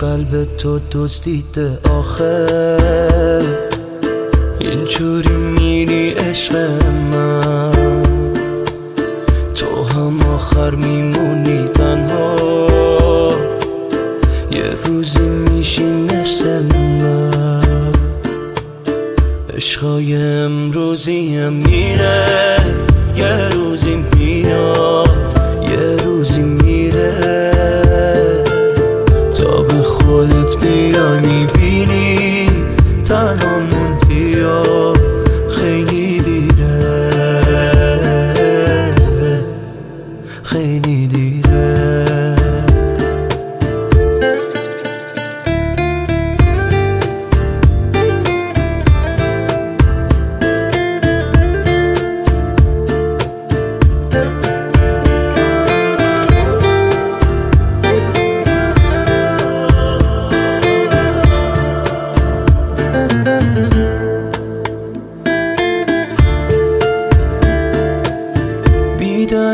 قلب تو دزدیده آخه اینجوری میری عشق من. تو هم آخر میمونی تنها. یه روزی میشی مثل من. عشقای امروزی هم میره.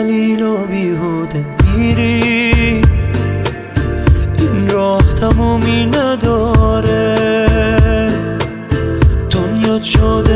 دلیل و بیهوده میری این راه تمومی نداره. دنیا شده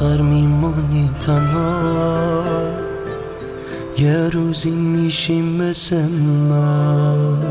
آخر میمانی تنها. یه روزی میشی مثل من